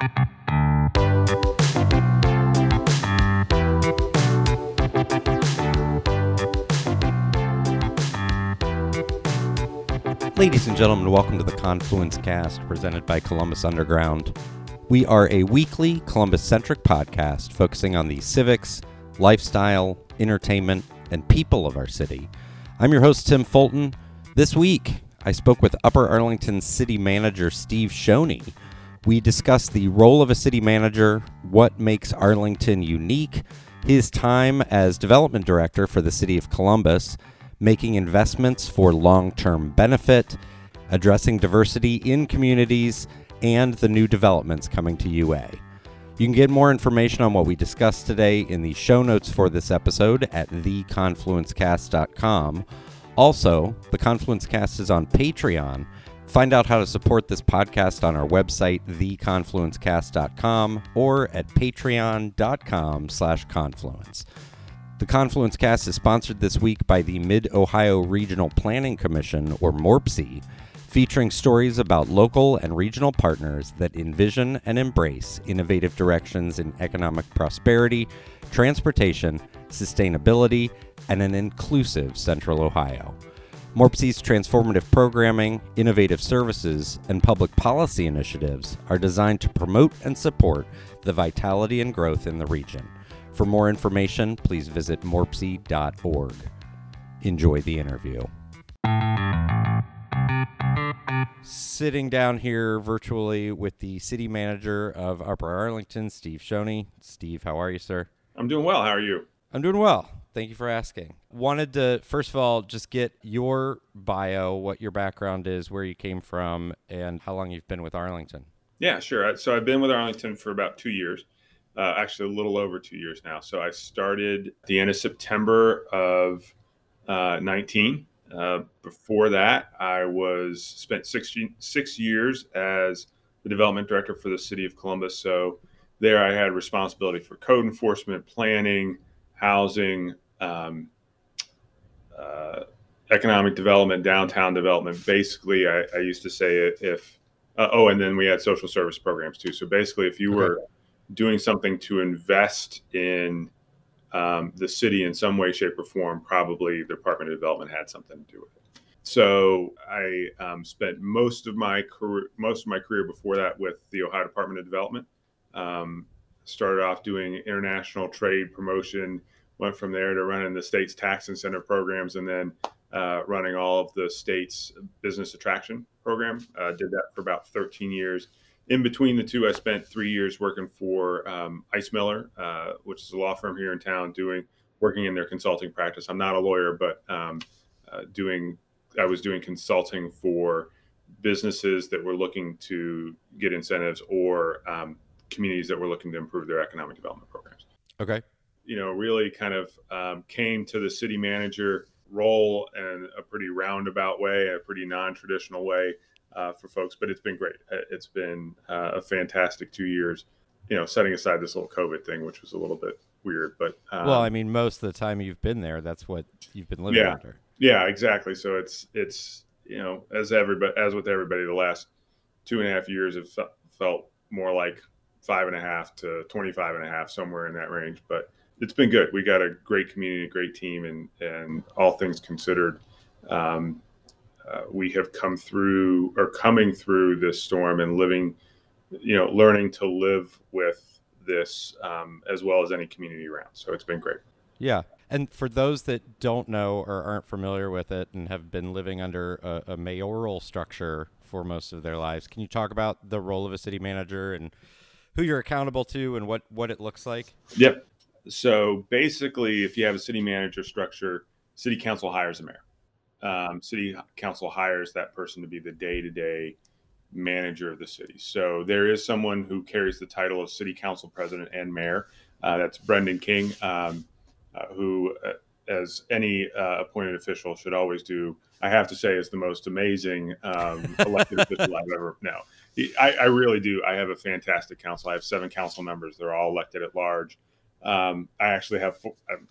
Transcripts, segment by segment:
Ladies and gentlemen, welcome to the Confluence Cast presented by Columbus Underground. We are a weekly Columbus centric podcast focusing on the civics, lifestyle, entertainment, and people of our city. I'm your host, Tim Fulton. This week, I spoke with Upper Arlington City Manager Steve Schoeny. We discuss the role of a city manager, what makes Arlington unique, his time as development director for the city of Columbus, making investments for long term benefit, addressing diversity in communities, and the new developments coming to UA. You can get more information on what we discussed today in the show notes for this episode at theconfluencecast.com. Also, the Confluence Cast is on Patreon. Find out how to support this podcast on our website, theconfluencecast.com, or at patreon.com slash confluence. The Confluence Cast is sponsored this week by the Mid Ohio Regional Planning Commission, or MORPC, featuring stories about local and regional partners that envision and embrace innovative directions in economic prosperity, transportation, sustainability, and an inclusive Central Ohio. MORPC's transformative programming, innovative services, and public policy initiatives are designed to promote and support the vitality and growth in the region. For more information, please visit morpc.org. Enjoy the interview. Sitting down here virtually with the city manager of Upper Arlington, Steve Schoeny. Steve, how are you, sir? I'm doing well. How are you? I'm doing well. Thank you for asking. Wanted to, first of all, just get your bio, what your background is, where you came from, and how long you've been with Arlington. Yeah, sure. So I've been with Arlington for about two years uh, actually a little over two years now. So I started the end of September of uh, 19. Uh, before that, I was spent six, six years as the development director for the city of Columbus. So there I had responsibility for code enforcement, planning, housing, um, uh, economic development, downtown development. Basically, I, I used to say if, uh, oh, and then we had social service programs too. So basically, if you okay. were doing something to invest in um, the city in some way, shape, or form, probably the Department of Development had something to do with it. So I um, spent most of my career, most of my career before that with the Ohio Department of Development. Um, started off doing international trade promotion, went from there to running the state's tax incentive programs, and then uh, running all of the state's business attraction program. Uh, did that for about 13 years in between the two, I spent three years working for um, Ice Miller, uh, which is a law firm here in town, doing working in their consulting practice. I'm not a lawyer, but um, uh, doing I was doing consulting for businesses that were looking to get incentives or um, communities that were looking to improve their economic development programs. Okay. You know, really kind of um, came to the city manager role in a pretty roundabout way, a pretty non-traditional way uh, for folks. But it's been great. Uh, it's been uh, a fantastic two years. You know, setting aside this little COVID thing, which was a little bit weird, but um, well, I mean, most of the time you've been there, that's what you've been living yeah, under. Yeah, exactly. So it's it's you know, as everybody as with everybody, the last two and a half years have felt more like five and a half to 25 and a half, somewhere in that range. But it's been good. We got a great community, a great team, and and all things considered, um, uh, we have come through or coming through this storm and living, you know, learning to live with this um, as well as any community around. So it's been great. Yeah. And for those that don't know or aren't familiar with it and have been living under a, a mayoral structure for most of their lives, can you talk about the role of a city manager and who you're accountable to and what, what it looks like? Yep. So basically, if you have a city manager structure, city council hires a mayor um, city council hires that person to be the day-to-day manager of the city. So there is someone who carries the title of city council president and mayor. Uh, that's Brendan King, um, uh, who, uh, as any uh, appointed official should always do, I have to say, is the most amazing um, elected official I've ever known. I, I, really do. I have a fantastic council. I have seven council members. They're all elected at large. Um, I actually have.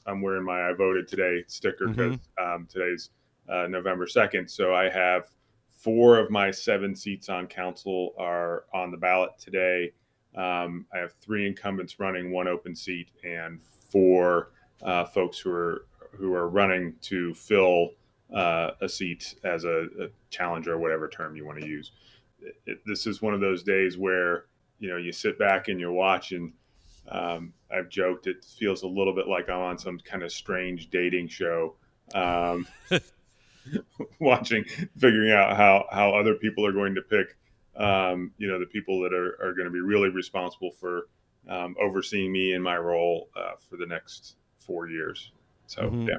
I'm wearing my "I voted today" sticker because mm-hmm. Um, today's uh, November 2nd. So I have four of my seven seats on council are on the ballot today. Um, I have three incumbents running, one open seat, and four uh, folks who are who are running to fill uh, a seat as a, a, challenger, whatever term you want to use. It, this is one of those days where you know you sit back and you watch, and um, I've joked it feels a little bit like I'm on some kind of strange dating show. Um, watching, figuring out how how other people are going to pick, um, you know, the people that are, are going to be really responsible for um, overseeing me in my role uh, for the next four years. So mm-hmm. yeah.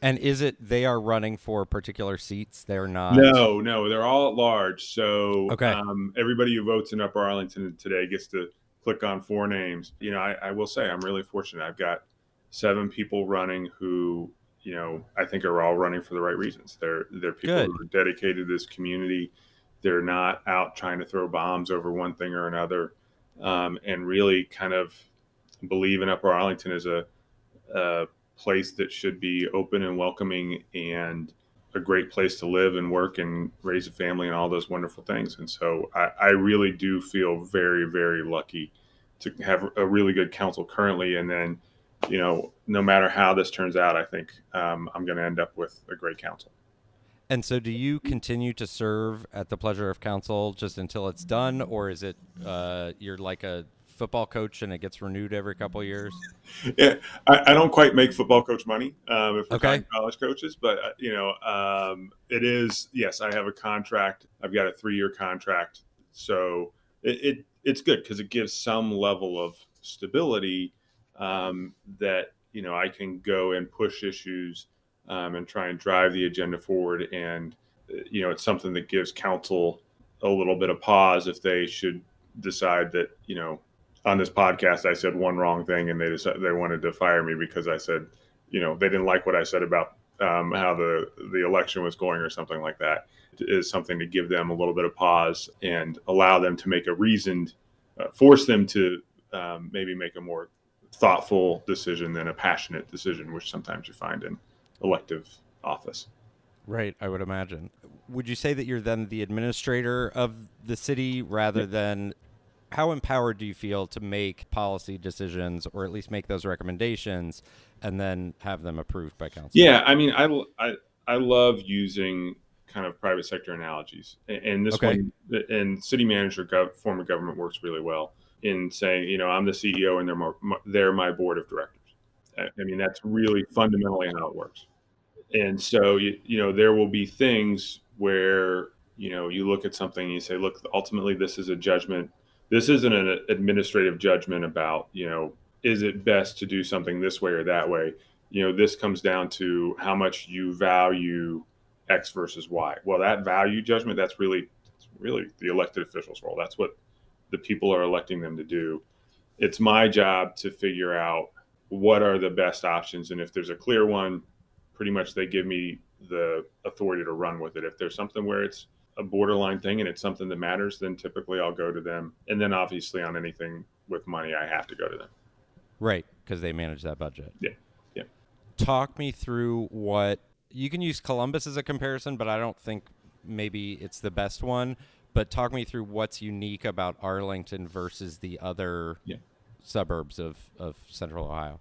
And is it they are running for particular seats? They're not. No, no, they're all at large. So okay. Um, everybody who votes in Upper Arlington today gets to click on four names. You know, I, I will say I'm really fortunate. I've got seven people running who you know, I think are all running for the right reasons. They're they're people Good. who are dedicated to this community. They're not out trying to throw bombs over one thing or another, um, and really kind of believe in Upper Arlington as a, a place that should be open and welcoming and a great place to live and work and raise a family and all those wonderful things. And so I, I, really do feel very, very lucky to have a really good council currently. And then you know, no matter how this turns out, I think um, I'm going to end up with a great council. And so, do you continue to serve at the pleasure of council just until it's done, or is it uh, you're like a football coach and it gets renewed every couple years? Yeah, I, I, don't quite make football coach money um, if we're okay. college coaches, but uh, you know, um, it is yes. I have a contract. I've got a three year contract, so it, it it's good because it gives some level of stability um, that you know I can go and push issues um, and try and drive the agenda forward. And uh, you know, it's something that gives council a little bit of pause if they should decide that you know on this podcast I said one wrong thing and they decided they wanted to fire me because I said you know they didn't like what I said about um, how the the election was going or something like that it is something to give them a little bit of pause and allow them to make a reasoned uh, force them to um, maybe make a more thoughtful decision than a passionate decision, which sometimes you find in elective office. Right, I would imagine. Would you say that you're then the administrator of the city rather yeah. than how empowered do you feel to make policy decisions or at least make those recommendations and then have them approved by council? Yeah, I mean, I, I, I love using kind of private sector analogies. And this okay. one, and city manager gov, form of government works really well in saying, you know, I'm the CEO and they're my, they're my board of directors. I mean, that's really fundamentally how it works. And so, you, you know, there will be things where, you know, you look at something and you say, look, ultimately, this is a judgment. This isn't an administrative judgment about, you know, is it best to do something this way or that way? You know, this comes down to how much you value X versus Y. Well, that value judgment, that's really, that's really the elected officials' role. That's what the people are electing them to do. It's my job to figure out what are the best options. And if there's a clear one, pretty much they give me the authority to run with it. If there's something where it's a borderline thing and it's something that matters, then typically I'll go to them. And then obviously on anything with money, I have to go to them. Right, because they manage that budget. Yeah. Yeah. Talk me through what you can use Columbus as a comparison, but I don't think maybe it's the best one but talk me through what's unique about Arlington versus the other yeah. suburbs of, of Central Ohio.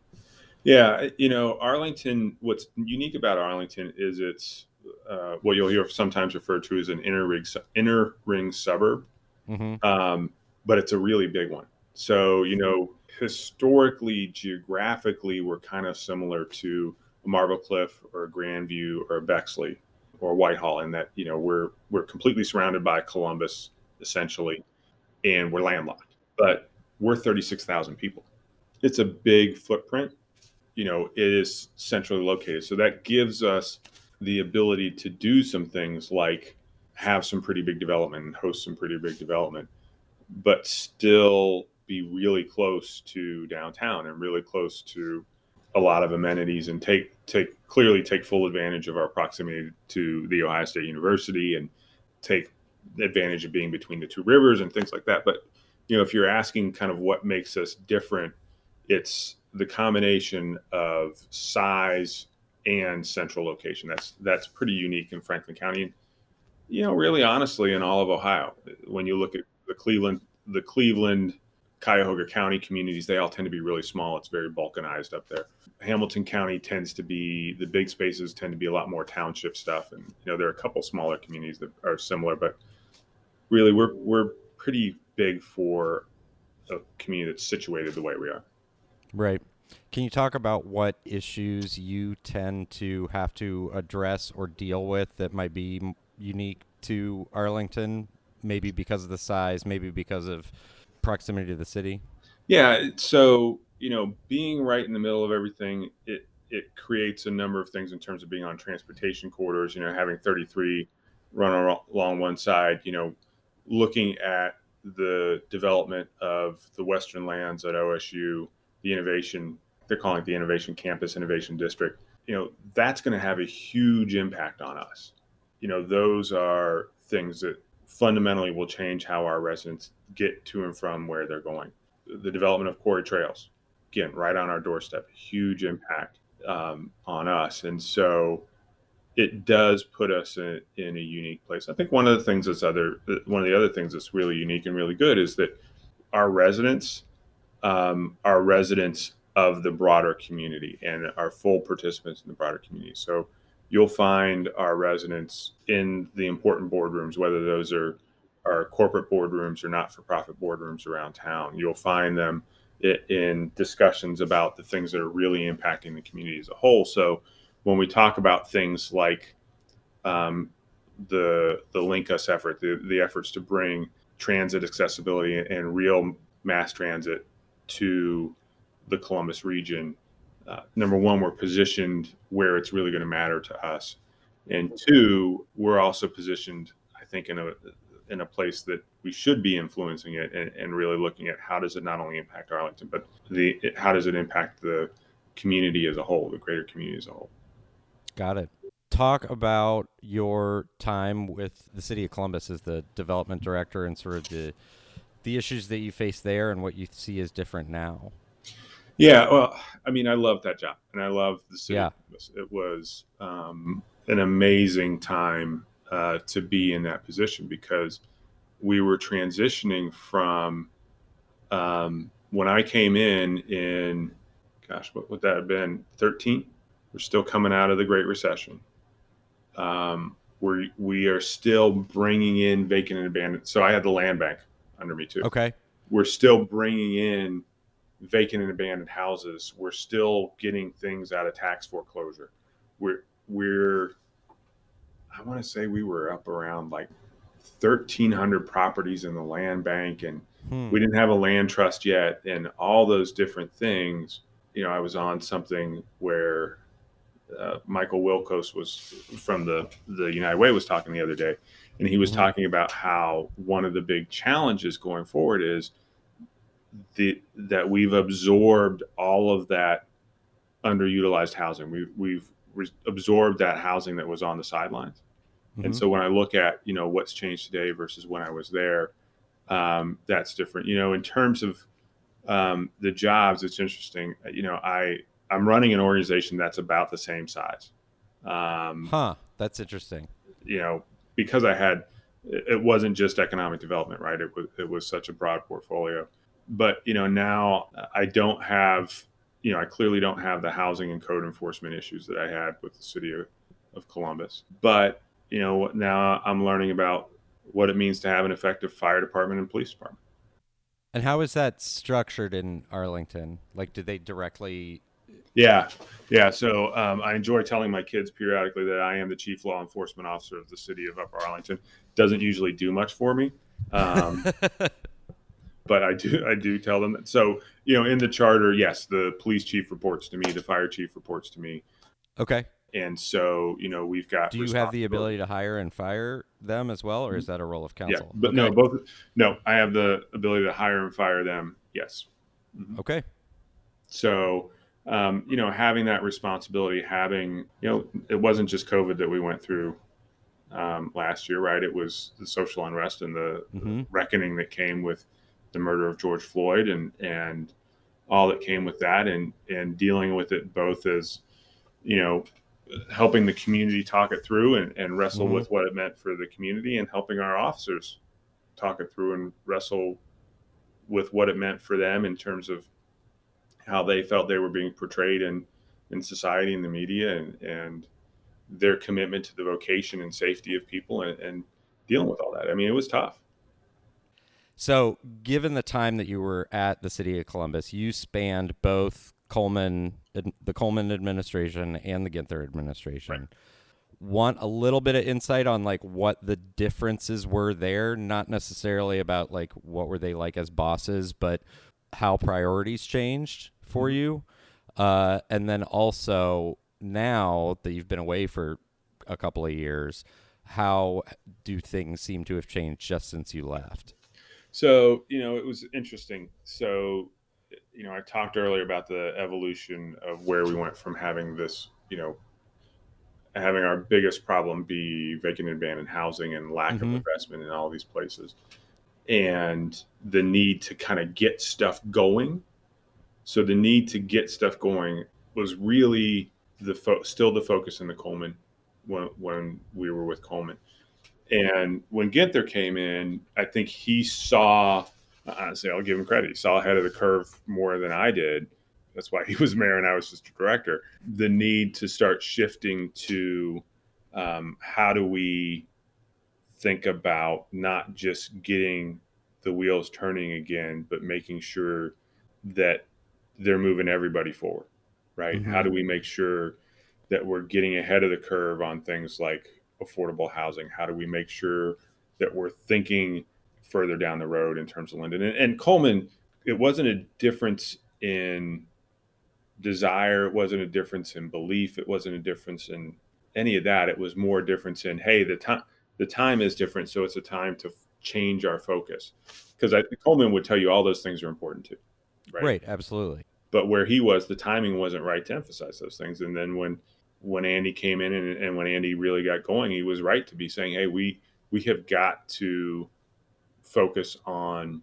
Yeah, you know, Arlington. What's unique about Arlington is it's uh, what you'll hear sometimes referred to as an inner ring inner ring suburb, mm-hmm. um, but it's a really big one. So you know, historically, geographically, we're kind of similar to a Marble Cliff or a Grandview or a Bexley or Whitehall in that you know we're we're completely surrounded by Columbus essentially, and we're landlocked. But we're 36,000 people. It's a big footprint. You know, it is centrally located, so that gives us the ability to do some things like have some pretty big development and host some pretty big development, but still be really close to downtown and really close to a lot of amenities and take take clearly take full advantage of our proximity to the Ohio State University and take advantage of being between the two rivers and things like that. But you know, if you're asking kind of what makes us different, it's the combination of size and central location. That's that's pretty unique in Franklin County. You know, really honestly, in all of Ohio, when you look at the Cleveland, the Cleveland Cuyahoga County communities, they all tend to be really small. It's very balkanized up there. Hamilton County tends to be the big spaces tend to be a lot more township stuff, and you know there are a couple smaller communities that are similar, but really we're we're pretty big for a community that's situated the way we are. Right. Can you talk about what issues you tend to have to address or deal with that might be unique to Arlington? Maybe because of the size, maybe because of proximity to the city. Yeah. So you know, being right in the middle of everything, it it creates a number of things in terms of being on transportation corridors. You know, having 33 run along one side. You know, looking at the development of the Western lands at OSU, the innovation, they're calling it the Innovation Campus Innovation District, you know, that's going to have a huge impact on us. You know, those are things that fundamentally will change how our residents get to and from where they're going. The development of quarry trails, again, right on our doorstep, huge impact um, on us. And so, it does put us in, in a unique place. I think one of the things that's other one of the other things that's really unique and really good is that our residents um, are residents of the broader community and are full participants in the broader community. So you'll find our residents in the important boardrooms, whether those are our corporate boardrooms or not-for-profit boardrooms around town. You'll find them in discussions about the things that are really impacting the community as a whole. So when we talk about things like um, the the LinkUs effort, the, the efforts to bring transit accessibility and real mass transit to the Columbus region, uh, number one, we're positioned where it's really going to matter to us, and two, we're also positioned, I think, in a in a place that we should be influencing it and, and really looking at how does it not only impact Arlington, but the how does it impact the community as a whole, the greater community as a whole. Got it. Talk about your time with the city of Columbus as the development director and sort of the the issues that you face there and what you see as different now. Yeah, well, I mean, I love that job, and I love the city. Yeah. It was um, an amazing time uh, to be in that position because we were transitioning from um, when I came in in, gosh, what would that have been? Thirteen we're still coming out of the Great Recession. Um, we we are still bringing in vacant and abandoned. So I had the land bank under me too. Okay. We're still bringing in vacant and abandoned houses. We're still getting things out of tax foreclosure. We're we're I want to say we were up around like 1300 properties in the land bank and hmm. we didn't have a land trust yet and all those different things you know i was on something where uh, Michael Wilkos was from the the United Way was talking the other day, and he was mm-hmm. talking about how one of the big challenges going forward is the that we've absorbed all of that underutilized housing. We, we've re- absorbed that housing that was on the sidelines, mm-hmm. and so when I look at you know what's changed today versus when I was there, um, that's different. You know, in terms of um, the jobs, it's interesting. You know, I I'm running an organization that's about the same size. Um, huh. That's interesting. You know, because I had, it wasn't just economic development, right? It was it was such a broad portfolio. But you know, now I don't have, you know, I clearly don't have the housing and code enforcement issues that I had with the city of, of Columbus. But you know, now I'm learning about what it means to have an effective fire department and police department. And how is that structured in Arlington? Like, do they directly yeah, yeah. So um, I enjoy telling my kids periodically that I am the chief law enforcement officer of the city of Upper Arlington. Doesn't usually do much for me, um, but I do. I do tell them that. So you know, in the charter, yes, the police chief reports to me, the fire chief reports to me. Okay. And so you know, we've got. Do you have the ability to hire and fire them as well, or is that a role of council? Yeah, but okay. no, both. No, I have the ability to hire and fire them. Yes. Mm-hmm. Okay. So um, you know, having that responsibility, having, you know, it wasn't just COVID that we went through um, last year, right? It was the social unrest and the, mm-hmm. reckoning that came with the murder of George Floyd and, and all that came with that and, and dealing with it both as, you know, helping the community talk it through and, and wrestle mm-hmm. with what it meant for the community and helping our officers talk it through and wrestle with what it meant for them in terms of how they felt they were being portrayed in in society and the media and and their commitment to the vocation and safety of people and, and dealing with all that. I mean, it was tough. So, given the time that you were at the city of Columbus, you spanned both Coleman, the Coleman administration and the Ginther administration. Right. Want a little bit of insight on like what the differences were there, not necessarily about like what were they like as bosses, but how priorities changed for mm-hmm. you. Uh, and then also now that you've been away for a couple of years, how do things seem to have changed just since you left? So, you know, it was interesting. So, you know, I talked earlier about the evolution of where we went from having this, you know, having our biggest problem be vacant and abandoned housing and lack mm-hmm. of investment in all these places and the need to kind of get stuff going. So the need to get stuff going was really the fo- still the focus in the Coleman when when we were with Coleman. And when Ginther came in, I think he saw honestly, I'll give him credit. He saw ahead of the curve more than I did. That's why he was mayor and I was just a director. The need to start shifting to um, how do we think about not just getting the wheels turning again, but making sure that they're moving everybody forward, right? Mm-hmm. How do we make sure that we're getting ahead of the curve on things like affordable housing? How do we make sure that we're thinking further down the road in terms of Linden. And, and Coleman, it wasn't a difference in desire, it wasn't a difference in belief, it wasn't a difference in any of that. It was more a difference in, hey, the time the time is different, so it's a time to f- change our focus. Because Coleman would tell you all those things are important too. Right? right, absolutely. But where he was, the timing wasn't right to emphasize those things. And then when when Andy came in and, and when Andy really got going, he was right to be saying, "Hey, we we have got to focus on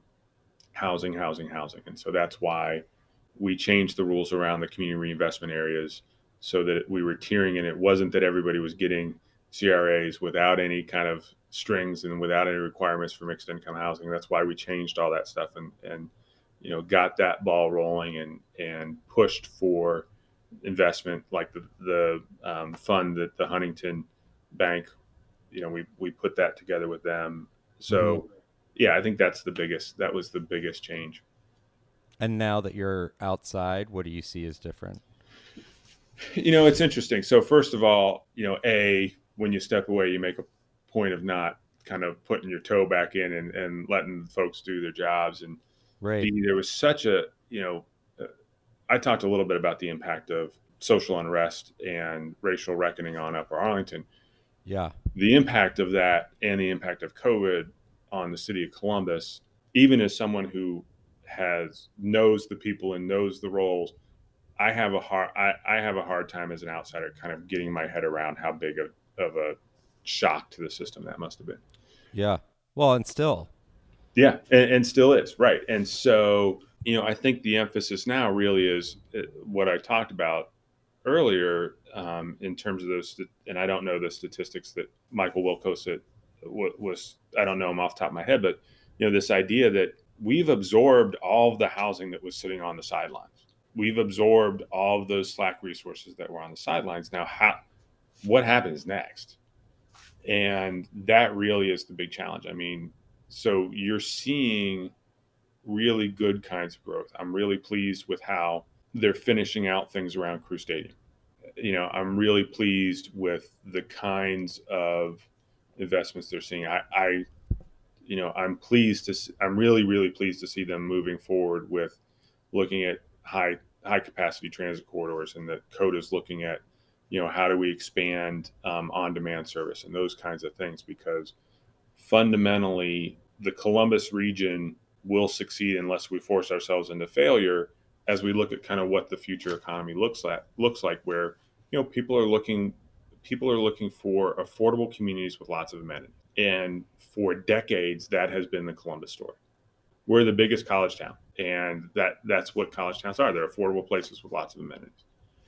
housing, housing, housing. And so that's why we changed the rules around the community reinvestment areas so that we were tiering and it wasn't that everybody was getting CRAs without any kind of strings and without any requirements for mixed income housing. That's why we changed all that stuff and, and you know got that ball rolling and and pushed for investment like the the um, fund that the Huntington Bank, you know, we we put that together with them. So mm-hmm yeah, I think that's the biggest. That was the biggest change. And now that you're outside, what do you see as different? You know, it's interesting. So first of all, you know, a when you step away, you make a point of not kind of putting your toe back in and, and letting folks do their jobs. And right. There was such a, you know, uh, I talked a little bit about the impact of social unrest and racial reckoning on Upper Arlington. Yeah. The impact of that and the impact of COVID on the city of Columbus, even as someone who has knows the people and knows the roles, I have a hard I, I have a hard time as an outsider kind of getting my head around how big of, of a shock to the system that must have been. Yeah. Well, and still. Yeah, and, and still is right. And so you know, I think the emphasis now really is uh, what I talked about earlier um, in terms of those, and I don't know the statistics that Michael Wilkos at was I don't know them off the top of my head, but you know this idea that we've absorbed all of the housing that was sitting on the sidelines. We've absorbed all of those slack resources that were on the sidelines. Now, how what happens next? And that really is the big challenge. I mean, so you're seeing really good kinds of growth. I'm really pleased with how they're finishing out things around Crew Stadium. You know, I'm really pleased with the kinds of investments they're seeing. I, I you know, I'm pleased to. I'm really, really pleased to see them moving forward with looking at high high capacity transit corridors, and the code is looking at, you know, how do we expand um, on demand service and those kinds of things because fundamentally the Columbus region will succeed unless we force ourselves into failure as we look at kind of what the future economy looks like looks like where you know people are looking people are looking for affordable communities with lots of amenities. And for decades, that has been the Columbus story. We're the biggest college town, and that that's what college towns are. They're affordable places with lots of amenities.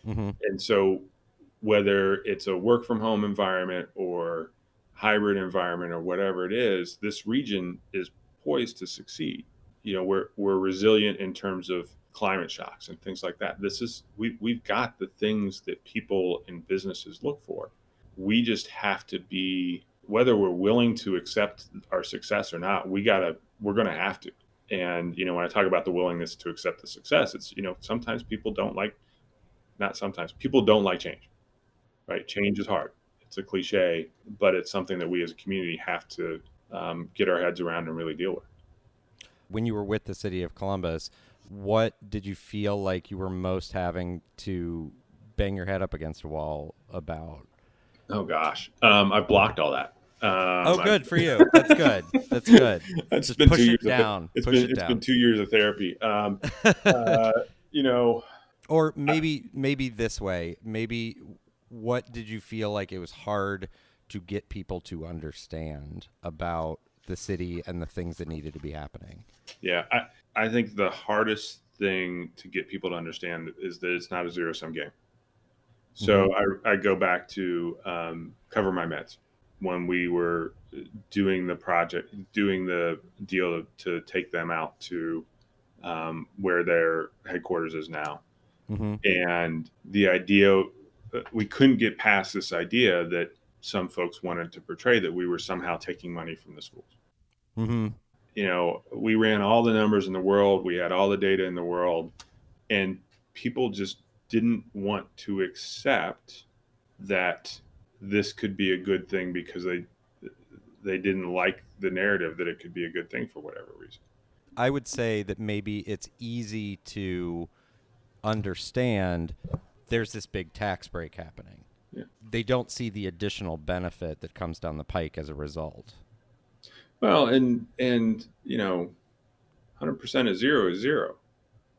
Mm-hmm. And so, whether it's a work from home environment or hybrid environment or whatever it is, this region is poised to succeed. you know we're we're resilient in terms of climate shocks and things like that. This is we we've got the things that people in businesses look for. We just have to be whether we're willing to accept our success or not. We gotta we're gonna have to. And you know when I talk about the willingness to accept the success, it's you know sometimes people don't like not sometimes people don't like change. Right? Change is hard. It's a cliche, but it's something that we as a community have to um, get our heads around and really deal with when you were with the city of Columbus, what did you feel like you were most having to bang your head up against a wall about? Oh gosh, um, I blocked all that. Um, oh, good I, for you. That's good. That's good. it's Just been push two it years down. Of, it's push been it it's down. been two years of therapy. Um, uh, you know, or maybe maybe this way. Maybe what did you feel like it was hard to get people to understand about the city and the things that needed to be happening? Yeah, I, I think the hardest thing to get people to understand is that it's not a zero sum game. So mm-hmm. I, I go back to um, CoverMyMeds when we were doing the project, doing the deal to, take them out to um, where their headquarters is now. Mm-hmm. And the idea, we couldn't get past this idea that some folks wanted to portray that we were somehow taking money from the schools. Mm-hmm. You know, we ran all the numbers in the world, we had all the data in the world, and people just didn't want to accept that this could be a good thing because they they didn't like the narrative that it could be a good thing for whatever reason. I would say that maybe it's easy to understand there's this big tax break happening. Yeah. They don't see the additional benefit that comes down the pike as a result. Well, and and you know, hundred percent of zero is zero,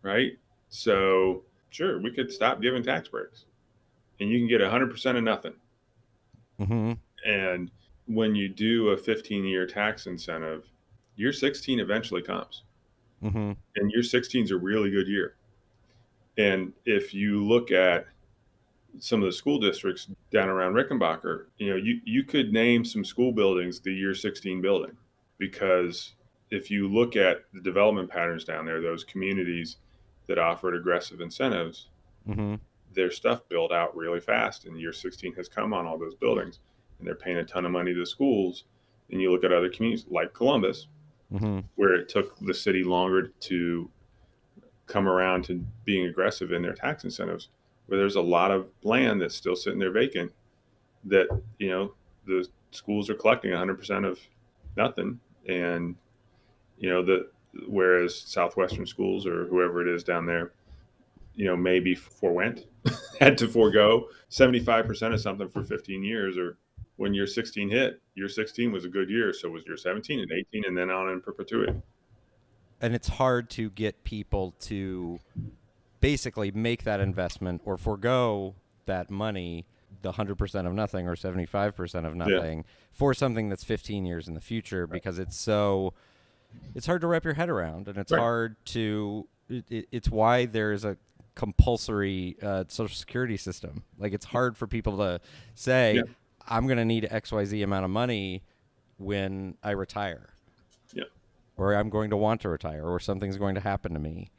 right? So sure, we could stop giving tax breaks, and you can get hundred percent of nothing. Mm-hmm. And when you do a 15 year tax incentive, your 16 eventually comes. Mm-hmm. And your 16 is a really good year. And if you look at some of the school districts down around Rickenbacker, you know, you, you could name some school buildings the year 16 building because if you look at the development patterns down there, those communities that offered aggressive incentives, mm-hmm. their stuff built out really fast. And year 16 has come on all those buildings, and they're paying a ton of money to the schools. And you look at other communities like Columbus, mm-hmm. where it took the city longer to come around to being aggressive in their tax incentives, where there's a lot of land that's still sitting there vacant that, you know, the schools are collecting 100% of nothing. And you know the whereas southwestern schools or whoever it is down there you know maybe forewent had to forego 75% of something for 15 years or when year 16 hit year 16 was a good year. So was year 17 and 18 and then on in perpetuity and it's hard to get people to basically make that investment or forego that money the 100% of nothing or 75% of nothing yeah. for something that's 15 years in the future right. because it's so it's hard to wrap your head around and it's right. hard to it, it's why there's a compulsory uh, social security system like it's hard for people to say yeah. i'm going to need xyz amount of money when i retire or i'm going to want to retire or something's going to happen to me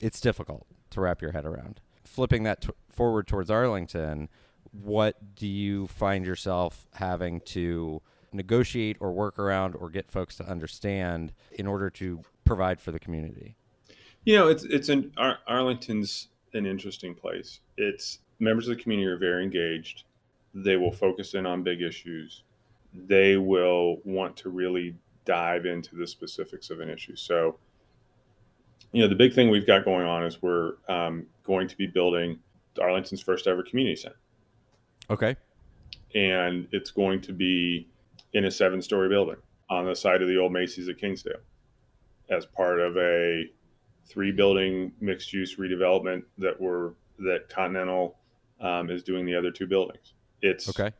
it's difficult to wrap your head around flipping that t- forward towards arlington what do you find yourself having to negotiate or work around or get folks to understand in order to provide for the community? You know, it's it's an Ar- Arlington's an interesting place. It's members of the community are very engaged. They will focus in on big issues. They will want to really dive into the specifics of an issue. So, you know, the big thing we've got going on is we're um, going to be building Arlington's first ever community center. Okay. And it's going to be in a seven story building on the site of the old Macy's at Kingsdale as part of a three building mixed use redevelopment that we're that Continental um, is doing the other two buildings. It's okay.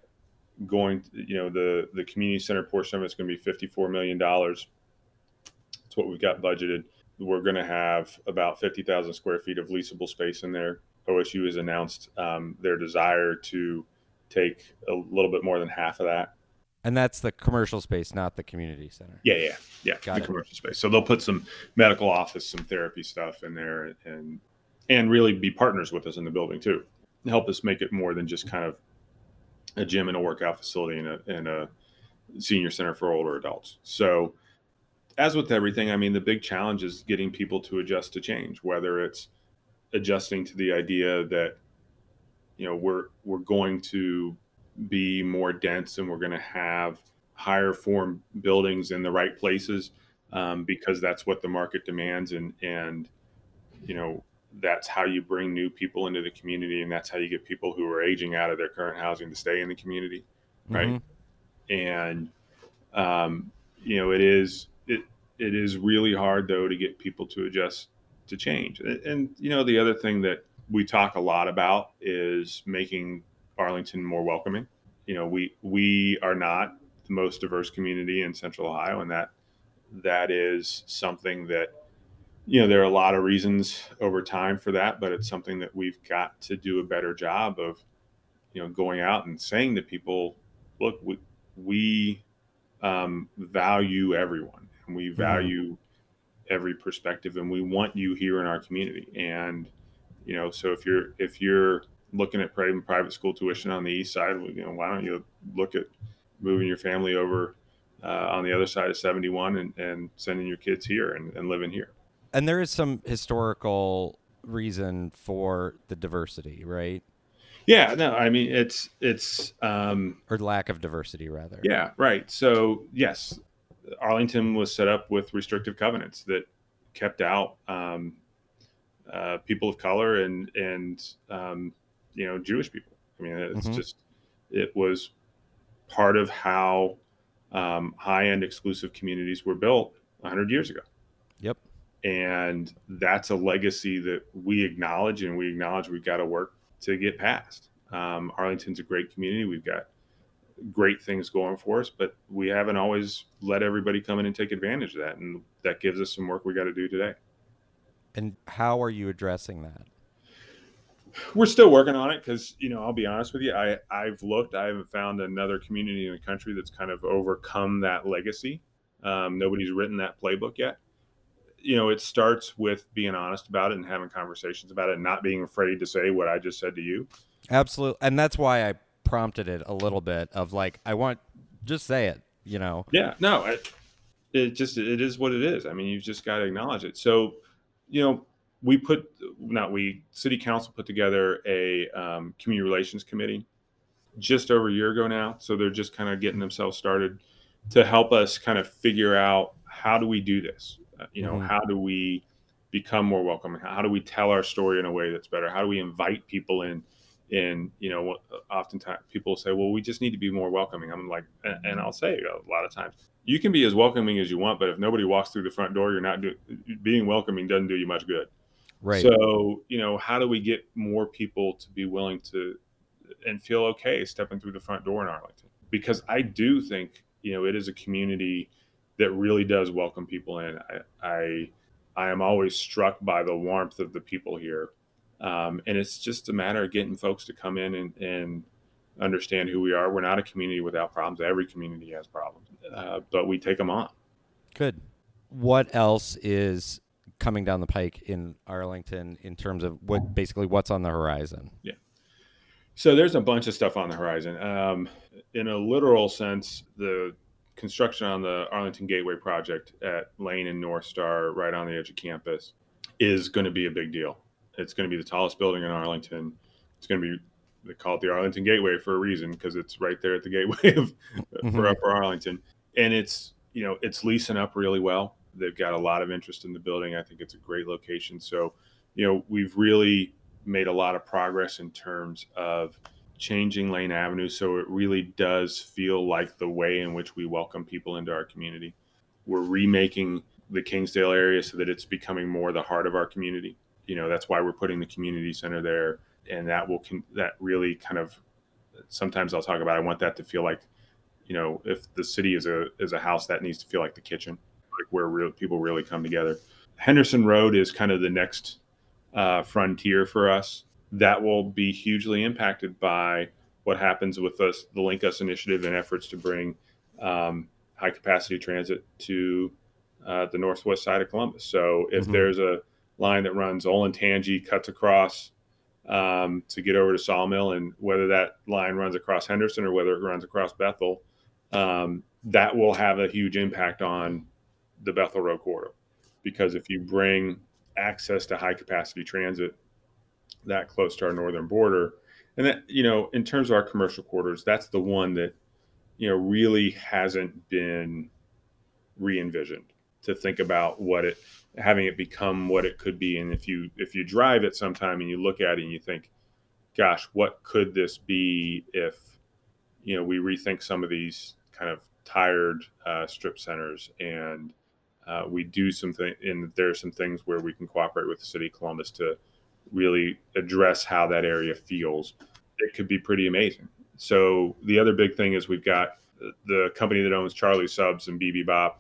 Going, to, you know, the the community center portion of it's going to be fifty four million dollars. it's what we've got budgeted. We're going to have about fifty thousand square feet of leasable space in there. OSU has announced um, their desire to take a little bit more than half of that. And that's the commercial space, not the community center. Yeah, yeah, yeah. Got the it. commercial space. So they'll put some medical office, some therapy stuff in there, and and really be partners with us in the building too. Help us make it more than just kind of a gym and a workout facility and a, and a senior center for older adults. So, as with everything, I mean, the big challenge is getting people to adjust to change, whether it's adjusting to the idea that you know we're we're going to be more dense and we're going to have higher form buildings in the right places um, because that's what the market demands and and you know that's how you bring new people into the community and that's how you get people who are aging out of their current housing to stay in the community right? Mhm. and um, you know it is it it is really hard though to get people to adjust to change. And, and you know the other thing that we talk a lot about is making arlington more welcoming. You know we we are not the most diverse community in central ohio and that that is something that you know there are a lot of reasons over time for that but it's something that we've got to do a better job of you know going out and saying to people look we, we um, value everyone and we value every perspective and we want you here in our community. And you know so if you're if you're looking at private private school tuition on the east side you know why don't you look at moving your family over uh, on the other side of 71 and, and sending your kids here and, and living here And there is some historical reason for the diversity, right? yeah no i mean it's it's um, Or lack of diversity, rather. Yeah, right. So yes, Arlington was set up with restrictive covenants that kept out um, uh, people of color and and um, you know Jewish people. I mean, it's Mhm. just it was part of how um, high end exclusive communities were built 100 years ago. Yep. And that's a legacy that we acknowledge, and we acknowledge we've got to work to get past. Um, Arlington's a great community. We've got great things going for us, but we haven't always let everybody come in and take advantage of that. And that gives us some work we got to do today. And how are you addressing that? We're still working on it because, you know, I'll be honest with you. I, I've looked, I haven't found another community in the country that's kind of overcome that legacy. Um, nobody's written that playbook yet. You know, it starts with being honest about it and having conversations about it and not being afraid to say what I just said to you. Absolutely. And that's why I prompted it a little bit of like, I want, just say it, you know? Yeah, no, it, it just it is what it is. I mean, you've just got to acknowledge it. So, you know, we put not we city council put together a um, community relations committee just over a year ago now. So they're just kind of getting themselves started to help us kind of figure out how do we do this. Uh, you know, Mhm. how do we become more welcoming? How do we tell our story in a way that's better? How do we invite people in? And you know, oftentimes people say, "Well, we just need to be more welcoming." I'm like, and and I'll say a lot of times, you can be as welcoming as you want, but if nobody walks through the front door, you're not do, being welcoming doesn't do you much good. Right. So, you know, how do we get more people to be willing to and feel okay stepping through the front door in Arlington? Because I do think, you know, it is a community that really does welcome people in. I I, I am always struck by the warmth of the people here. Um, and it's just a matter of getting folks to come in and, and understand who we are. We're not a community without problems. Every community has problems, uh, but we take them on. Good. What else is coming down the pike in Arlington in terms of what basically what's on the horizon? Yeah. So there's a bunch of stuff on the horizon. Um, in a literal sense, the construction on the Arlington Gateway project at Lane and North Star, right on the edge of campus, is going to be a big deal. It's going to be the tallest building in Arlington. It's going to be they call it the Arlington Gateway for a reason because it's right there at the gateway of for Mhm. Upper Arlington, and it's you know it's leasing up really well. They've got a lot of interest in the building. I think it's a great location. So, you know, we've really made a lot of progress in terms of changing Lane Avenue so it really does feel like the way in which we welcome people into our community. We're remaking the Kingsdale area so that it's becoming more the heart of our community. You know, that's why we're putting the community center there and that will con- that really kind of sometimes I'll talk about I want that to feel like you know, if the city is a is a house that needs to feel like the kitchen, like where real people really come together. Henderson Road is kind of the next uh, frontier for us. That will be hugely impacted by what happens with us, the LinkUs initiative and efforts to bring um, high capacity transit to uh, the northwest side of Columbus. So if Mhm. there's a line that runs Olentangy, cuts across um, to get over to Sawmill, and whether that line runs across Henderson or whether it runs across Bethel, um, that will have a huge impact on the Bethel Road corridor. Because if you bring access to high capacity transit that close to our northern border, and that you know, in terms of our commercial quarters, that's the one that you know really hasn't been re-envisioned to think about what it having it become what it could be. And if you if you drive it sometime and you look at it and you think gosh what could this be if you know we rethink some of these kind of tired uh, strip centers and uh, we do something and there are some things where we can cooperate with the city of columbus to really address how that area feels it could be pretty amazing so the other big thing is we've got the company that owns charlie subs and Bibibop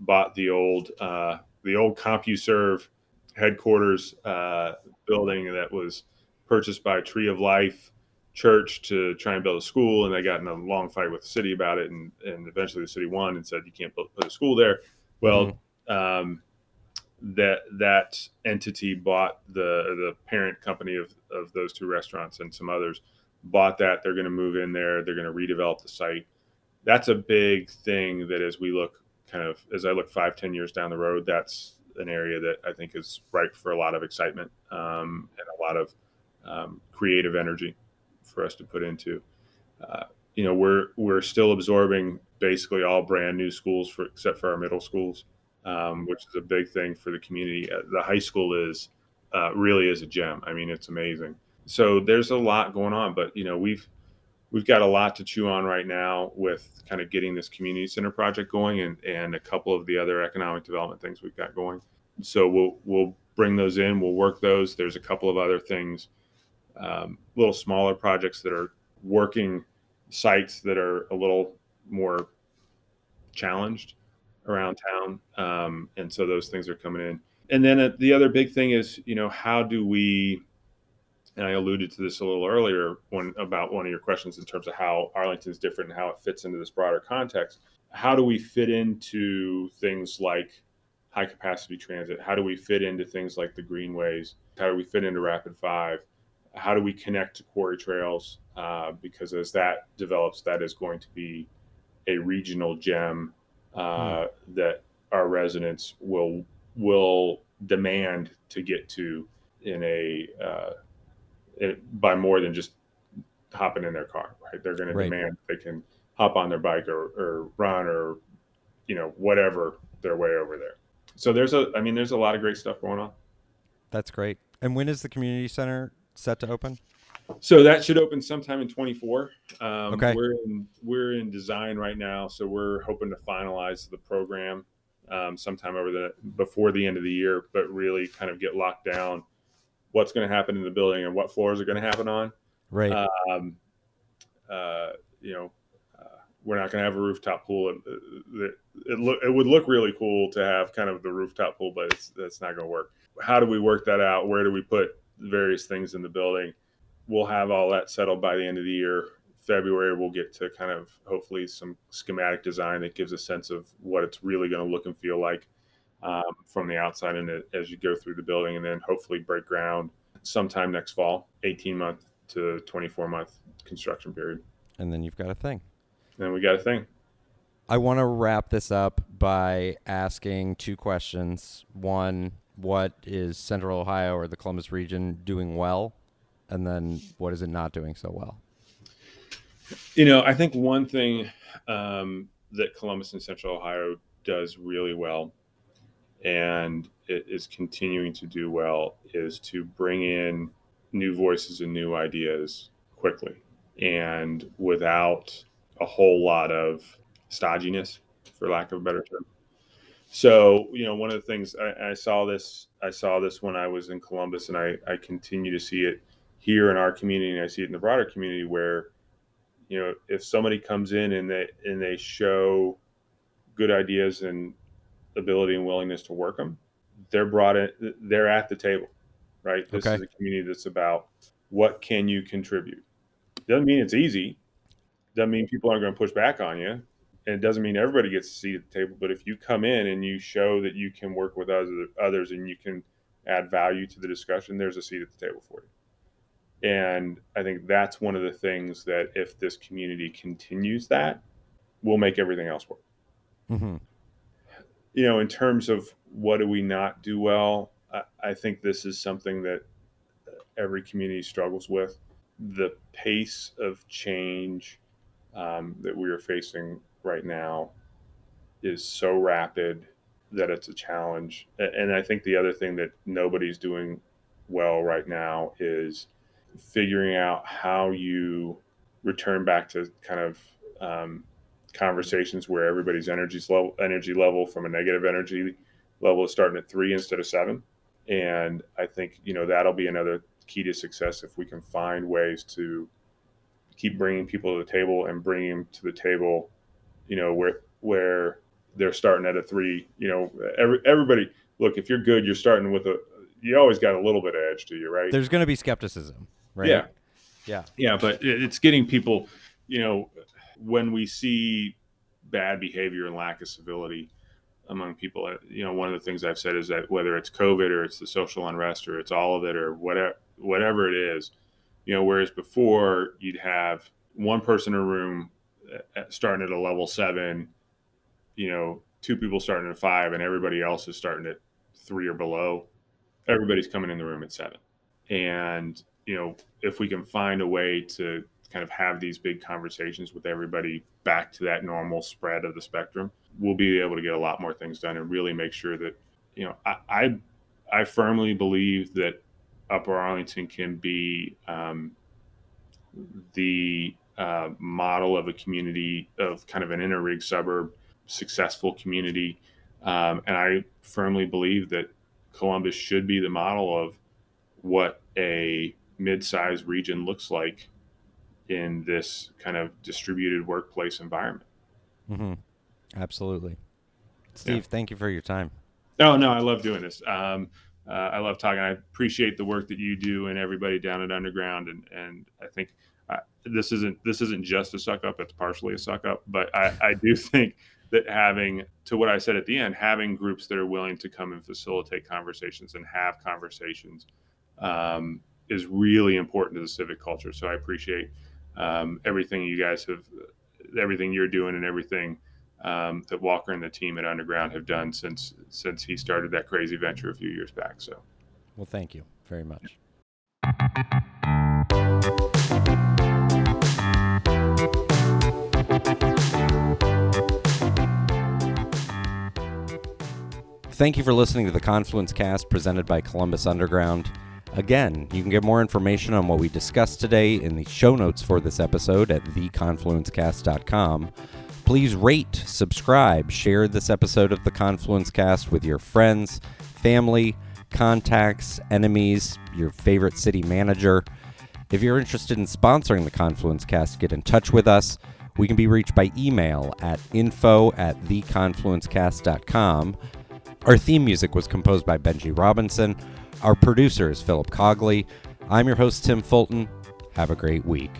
bought the old uh, the old CompuServe headquarters uh, building that was purchased by Tree of Life Church to try and build a school, and they got in a long fight with the city about it, and and eventually the city won and said you can't put a school there. Well, um, that that entity bought the the parent company of of those two restaurants and some others bought that. They're going to move in there. They're going to redevelop the site. That's a big thing that as we look kind of as I look five, ten years down the road, that's an area that I think is ripe for a lot of excitement um, and a lot of um, creative energy for us to put into. Uh, you know, we're we're still absorbing basically all brand new schools for except for our middle schools, um, which is a big thing for the community. Uh, the high school is uh, really is a gem. I mean, it's amazing. So there's a lot going on, but you know, we've we've got a lot to chew on right now with kind of getting this community center project going and, and a couple of the other economic development things we've got going. So we'll we'll bring those in. We'll work those. There's a couple of other things, um, little smaller projects that are working sites that are a little more challenged around town, um, and so those things are coming in. And then uh, the other big thing is, you know, how do we and I alluded to this a little earlier when about one of your questions in terms of how Arlington is different and how it fits into this broader context. How do we fit into things like high capacity transit? How do we fit into things like the greenways? How do we fit into Rapid Five? How do we connect to quarry trails? Uh, because as that develops, that is going to be a regional gem uh, mm. that our residents will will demand to get to in a uh, it, by more than just hopping in their car, right? They're going right. to demand they can hop on their bike or, or run or, you know, whatever their way over there. So there's a, I mean, there's a lot of great stuff going on. That's great. And when is the community center set to open? So that should open sometime in 24. Um, okay. We're in we're in design right now, so we're hoping to finalize the program um, sometime over the before the end of the year, but really kind of get locked down what's going to happen in the building and what floors are going to happen on. Right. Um, uh, you know, uh, we're not going to have a rooftop pool. It, it, it, look, it would look really cool to have kind of the rooftop pool, but it's, that's not going to work. How do we work that out? Where do we put various things in the building? We'll have all that settled by the end of the year. February, we'll get to kind of hopefully some schematic design that gives a sense of what it's really going to look and feel like um, from the outside and as you go through the building, and then hopefully break ground sometime next fall, 18 month to 24 month construction period. And then you've got a thing. Then we got a thing. I want to wrap this up by asking two questions. One, what is Central Ohio or the Columbus region doing well? And then what is it not doing so well? You know, I think one thing um, that Columbus and Central Ohio does really well and it is continuing to do well is to bring in new voices and new ideas quickly and without a whole lot of stodginess for lack of a better term so you know one of the things I, I, saw this i saw this when i was in columbus and I, I continue to see it here in our community and i see it in the broader community where you know if somebody comes in and they and they show good ideas and ability and willingness to work them, they're brought in. They're at the table, right? This okay. is a community that's about what can you contribute. Doesn't mean it's easy. Doesn't mean people aren't going to push back on you, and it doesn't mean everybody gets a seat at the table, but if you come in and you show that you can work with other, others and you can add value to the discussion, there's a seat at the table for you. And I think that's one of the things that if this community continues that, we'll make everything else work. Mm-hmm. You know, in terms of what do we not do well, I, I think this is something that every community struggles with. The pace of change um, that we are facing right now is so rapid that it's a challenge. And I think the other thing that nobody's doing well right now is figuring out how you return back to kind of um, conversations where everybody's energy level energy level from a negative energy level is starting at three instead of seven. And I think you know that'll be another key to success if we can find ways to keep bringing people to the table and bringing them to the table, you know, where where they're starting at a three. You know, every, everybody look if you're good, you're starting with a. You always got a little bit of edge to you, right? There's going to be skepticism, right? Yeah, yeah, yeah. But it's getting people. You know, when we see bad behavior and lack of civility among people, uh, you know, one of the things I've said is that whether it's COVID or it's the social unrest or it's all of it or whatever, whatever it is, you know, whereas before you'd have one person in a room uh, starting at a level seven, you know, two people starting at five, and everybody else is starting at three or below. Everybody's coming in the room at seven. And, you know, if we can find a way to kind of have these big conversations with everybody back to that normal spread of the spectrum, we'll be able to get a lot more things done and really make sure that, you know, I, I, I firmly believe that Upper Arlington can be um, the uh, model of a community of kind of an inner ring suburb, successful community. Um, and I firmly believe that Columbus should be the model of what a mid-sized region looks like in this kind of distributed workplace environment. Mm-hmm. Absolutely. Steve, yeah. thank you for your time. Oh, no, I love doing this. Um, uh, I love talking. I appreciate the work that you do and everybody down at Underground. And, and I think uh, this isn't this isn't just a suck up; it's partially a suck up. But I, I do think that having to what I said at the end, having groups that are willing to come and facilitate conversations and have conversations um, is really important to the civic culture. So I appreciate um, everything you guys have, everything you're doing, and everything um, that Walker and the team at Underground have done since since he started that crazy venture a few years back. So, well, thank you very much. Thank you for listening to the Confluence Cast presented by Columbus Underground. Again, you can get more information on what we discussed today in the show notes for this episode at theconfluencecast.com. Please rate, subscribe, share this episode of the Confluence Cast with your friends, family, contacts, enemies, your favorite city manager. If you're interested in sponsoring the Confluence Cast, get in touch with us. We can be reached by email at info at theconfluencecast.com. Our theme music was composed by Benji Robinson. Our producer is Philip Cogley. I'm your host, Tim Fulton. Have a great week.